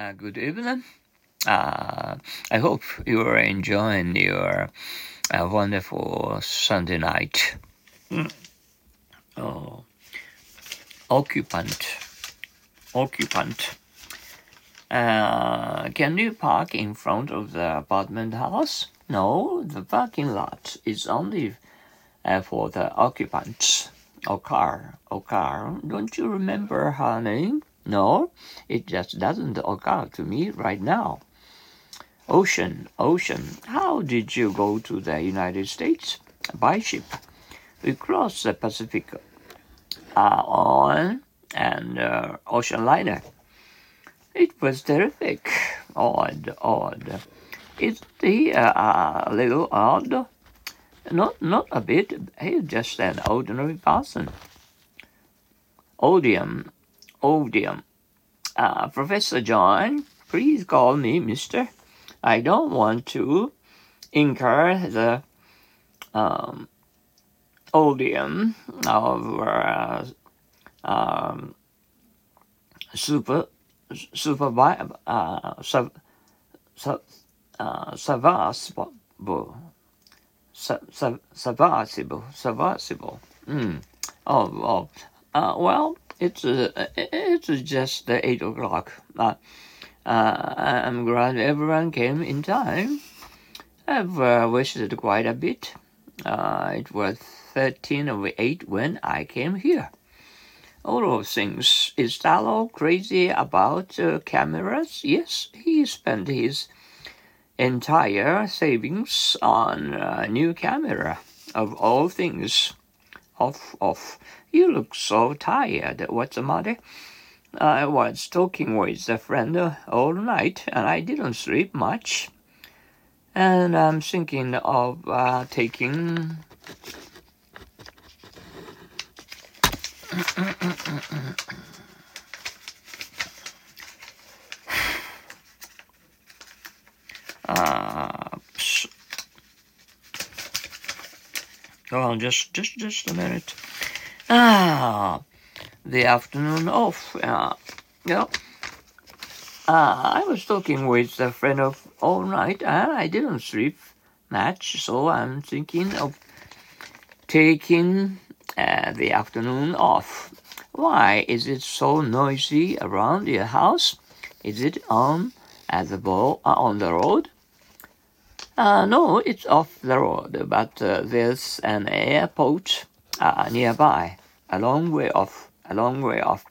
Uh, good evening. Uh, I hope you are enjoying your uh, wonderful Sunday night. Mm. Oh, occupant, occupant. Uh, can you park in front of the apartment house? No, the parking lot is only uh, for the occupants. Okar, Okar, don't you remember her name? No, it just doesn't occur to me right now. Ocean, ocean, how did you go to the United States? By ship. We crossed the Pacific uh, on an uh, ocean liner. It was terrific. Odd, odd. Is he uh, a little odd? Not, not a bit. He's just an ordinary person. Odium, odium. Uh, Professor John, please call me Mister. I don't want to incur the um, odium of uh, um, super super uh, sub, sub, uh, subversible subversible subversible. Mm. Oh, oh. Uh, well, it's uh, it's just eight o'clock. Uh, uh, I'm glad everyone came in time. I've uh, wasted quite a bit. Uh, it was thirteen of eight when I came here. All those things. Is Tallow crazy about uh, cameras? Yes, he spent his entire savings on a new camera. Of all things, off, off. You look so tired. What's the matter? I was talking with a friend all night and I didn't sleep much. And I'm thinking of uh, taking. uh, oh, just, just, just a minute. Ah, the afternoon off. Uh, yeah. Uh, I was talking with a friend of all night and I didn't sleep much, so I'm thinking of taking uh, the afternoon off. Why is it so noisy around your house? Is it on at the ball uh, on the road? Uh, no, it's off the road, but uh, there's an airport uh, nearby a long way off, a long way off.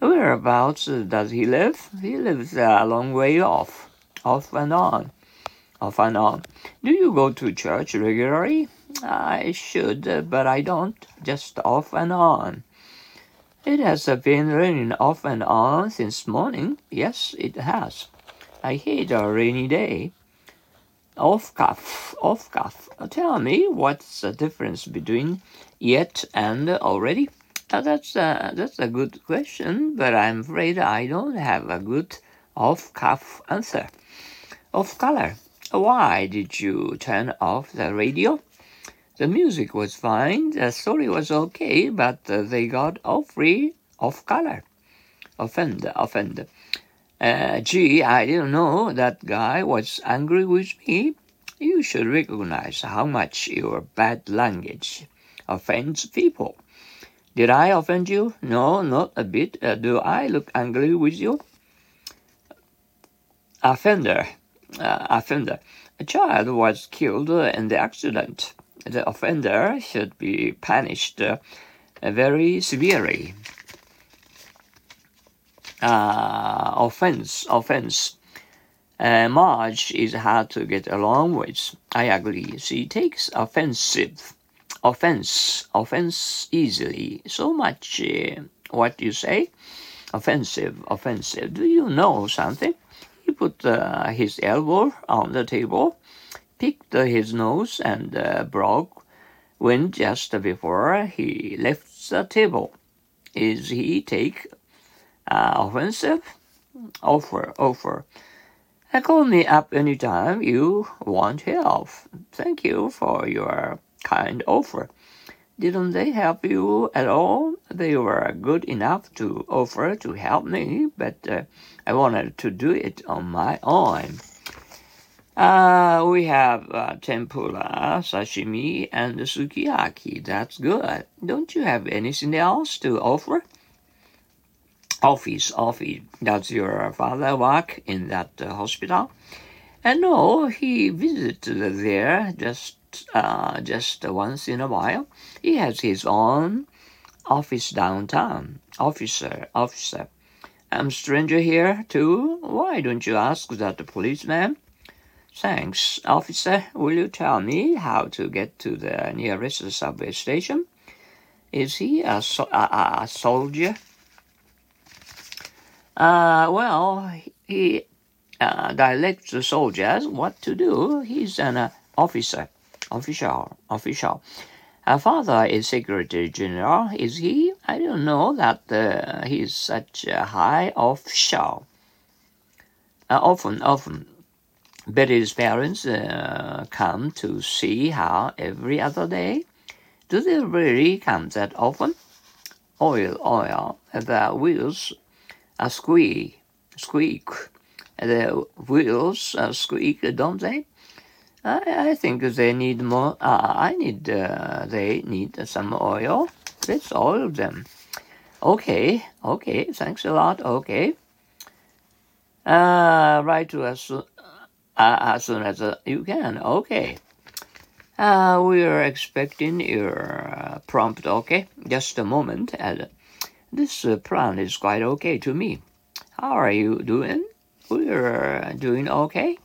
Whereabouts does he live? He lives a long way off, off and on, off and on. Do you go to church regularly? I should, but I don't, just off and on. It has been raining off and on since morning. Yes, it has. I hate a rainy day. Off cuff, off cuff. Tell me what's the difference between yet and already? Uh, that's a, that's a good question, but I'm afraid I don't have a good off-cuff answer. Off color. Why did you turn off the radio? The music was fine, the story was okay, but they got awfully off color. Offend, offend. Uh, gee, I didn't know that guy was angry with me. You should recognize how much your bad language offends people. Did I offend you? No, not a bit. Uh, do I look angry with you? Offender. Uh, offender. A child was killed in the accident. The offender should be punished uh, very severely. Uh, offense, offense. Uh, Marge is hard to get along with. I agree. She takes offensive offense, offense easily. So much uh, what you say, offensive, offensive. Do you know something? He put uh, his elbow on the table, picked uh, his nose, and uh, broke when just before he left the table. Is he take uh, offensive? Offer, offer. Uh, call me up anytime you want help. Thank you for your kind offer. Didn't they help you at all? They were good enough to offer to help me, but uh, I wanted to do it on my own. Uh, we have uh, tempura, sashimi, and sukiyaki. That's good. Don't you have anything else to offer? Office, office. Does your father work in that uh, hospital? And no, he visited there just uh, just once in a while. He has his own office downtown. Officer, officer. I'm stranger here too. Why don't you ask that policeman? Thanks, officer. Will you tell me how to get to the nearest subway station? Is he a, so- a, a soldier? Uh, well, he uh, directs the soldiers what to do. He's an uh, officer, official, official. Her father is Secretary General. Is he? I don't know that uh, he's such a high official. Uh, often, often, Betty's parents uh, come to see her every other day. Do they really come that often? Oil, oil. The wheels squeak, squeak. The wheels squeak, don't they? I, I think they need more. Uh, I need. Uh, they need some oil. That's all of them. Okay. Okay. Thanks a lot. Okay. Uh, write to us uh, as soon as uh, you can. Okay. Uh, we are expecting your uh, prompt. Okay. Just a moment. And this uh, plan is quite okay to me. How are you doing? We're doing okay.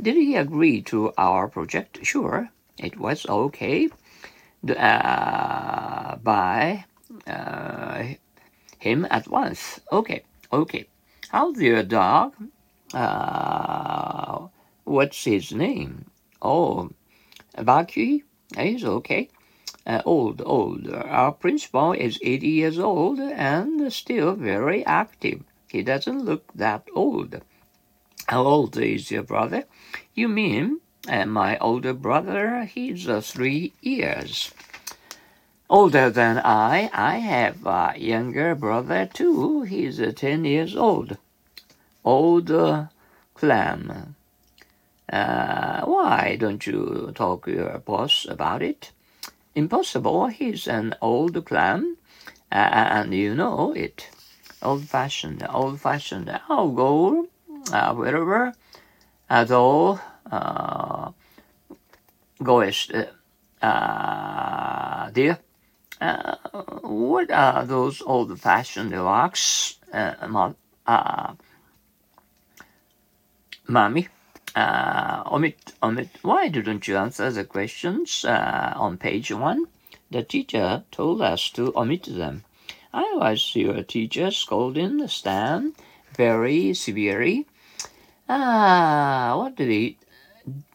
Did he agree to our project? Sure, it was okay uh, by uh, him at once. Okay, okay. How's your dog? Uh, what's his name? Oh, Baki? He's okay. Uh, old, old. Our principal is 80 years old and still very active. He doesn't look that old. How old is your brother? You mean uh, my older brother? He's uh, three years older than I. I have a younger brother too. He's uh, ten years old. Old uh, clam. Uh, why don't you talk to your boss about it? Impossible. He's an old clam, uh, and you know it. Old-fashioned, old-fashioned. I'll go wherever, though goest, dear. What are those old-fashioned remarks, uh, mommy? Uh, omit, omit. Why didn't you answer the questions uh, on page one? The teacher told us to omit them. I was your teacher scolding Stan very severely. Ah, what did he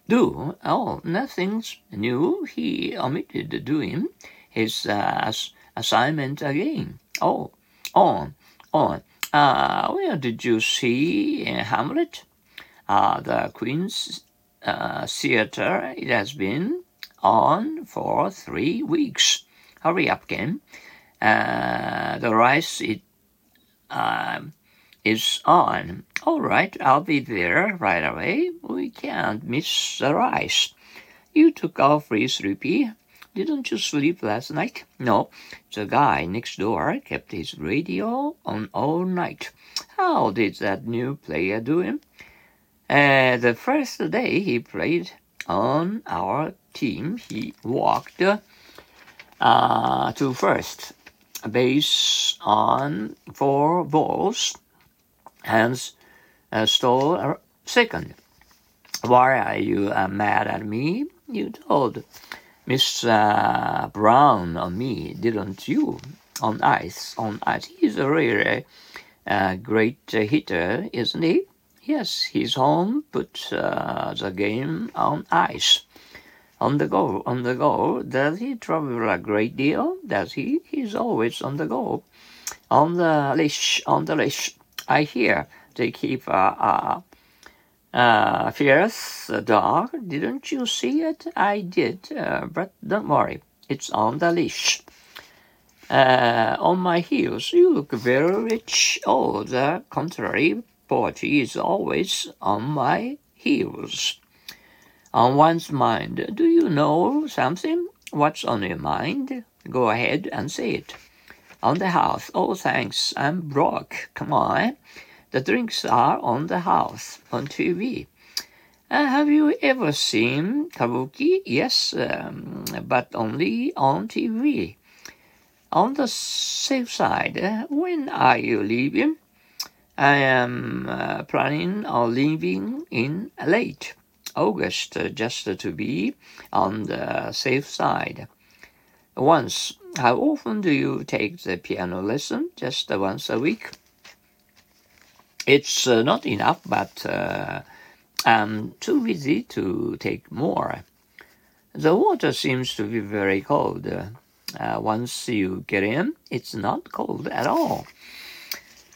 do? Oh, nothing's new. He omitted doing his uh, assignment again. Oh, on, on. Uh, where did you see Hamlet? uh, the Queen's uh, Theatre. It has been on for three weeks. Hurry up, Ken. Uh, the rice it, uh, is on. All right, I'll be there right away. We can't miss the rice. You took our free sleepy. Didn't you sleep last night? No, the guy next door kept his radio on all night. How did that new player do him? Uh, the first day he played on our team, he walked uh, to first base on four balls, hence uh, stole second. Why are you uh, mad at me? You told Miss uh, Brown on me, didn't you? On ice, on ice. He's a really uh, great hitter, isn't he? Yes, he's home, put uh, the game on ice. On the go, on the go. Does he travel a great deal? Does he? He's always on the go. On the leash, on the leash. I hear they keep a, a, a fierce dog. Didn't you see it? I did, uh, but don't worry. It's on the leash. Uh, on my heels, you look very rich. Oh, the contrary, poverty is always on my heels. On one's mind, do you know something? What's on your mind? Go ahead and say it. On the house. Oh, thanks. I'm broke. Come on. The drinks are on the house, on TV. Uh, have you ever seen kabuki? Yes, um, but only on TV on the safe side, uh, when are you leaving? I am uh, planning on leaving in late August, uh, just to be on the safe side. Once, how often do you take the piano lesson? Just once a week? It's uh, not enough, but uh, I'm too busy to take more. The water seems to be very cold. Uh, once you get in, it's not cold at all.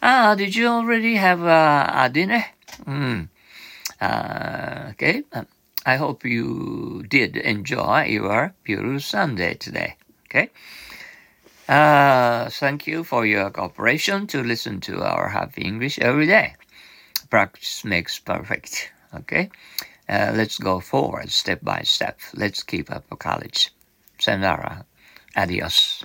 Ah, did you already have a dinner? Mm. Okay. I hope you did enjoy your Pure Sunday today. Okay. Uh, thank you for your cooperation to listen to our Happy English every day. Practice makes perfect. Okay. Uh, let's go forward step by step. Let's keep up college. Sayonara. Adiós.